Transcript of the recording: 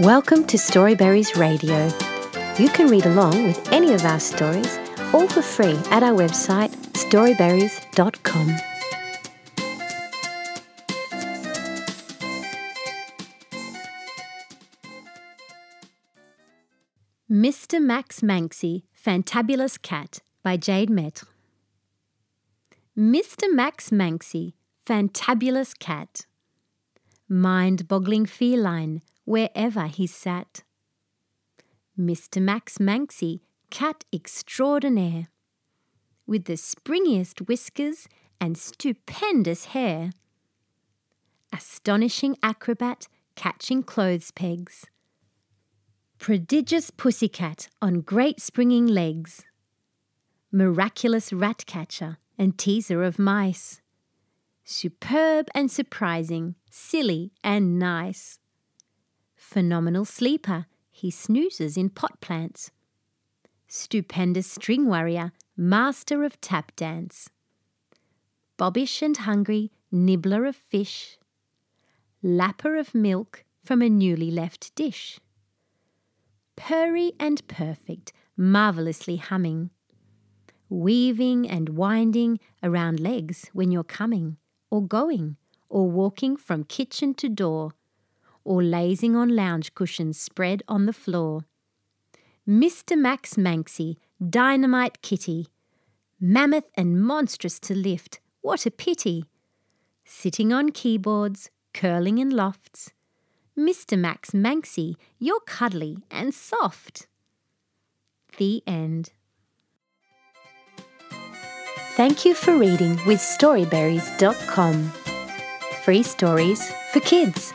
Welcome to Storyberries Radio. You can read along with any of our stories, all for free at our website storyberries.com. Mr. Max Manxie, Fantabulous Cat by Jade Maître. Mr. Max Manxie, Fantabulous Cat. Mind boggling feline wherever he sat. Mr. Max Manxie, cat extraordinaire, with the springiest whiskers and stupendous hair. Astonishing acrobat catching clothes pegs. Prodigious pussycat on great springing legs. Miraculous rat catcher and teaser of mice. Superb and surprising, silly and nice. Phenomenal sleeper, he snoozes in pot plants. Stupendous string warrior, master of tap dance. Bobbish and hungry, nibbler of fish. Lapper of milk from a newly left dish. Purry and perfect, marvellously humming. Weaving and winding around legs when you're coming, or going, or walking from kitchen to door or lazing on lounge cushions spread on the floor. Mr. Max Manxie, Dynamite Kitty, mammoth and monstrous to lift, what a pity! Sitting on keyboards, curling in lofts. Mr. Max Manxie, you're cuddly and soft. The end. Thank you for reading with Storyberries.com. Free stories for kids.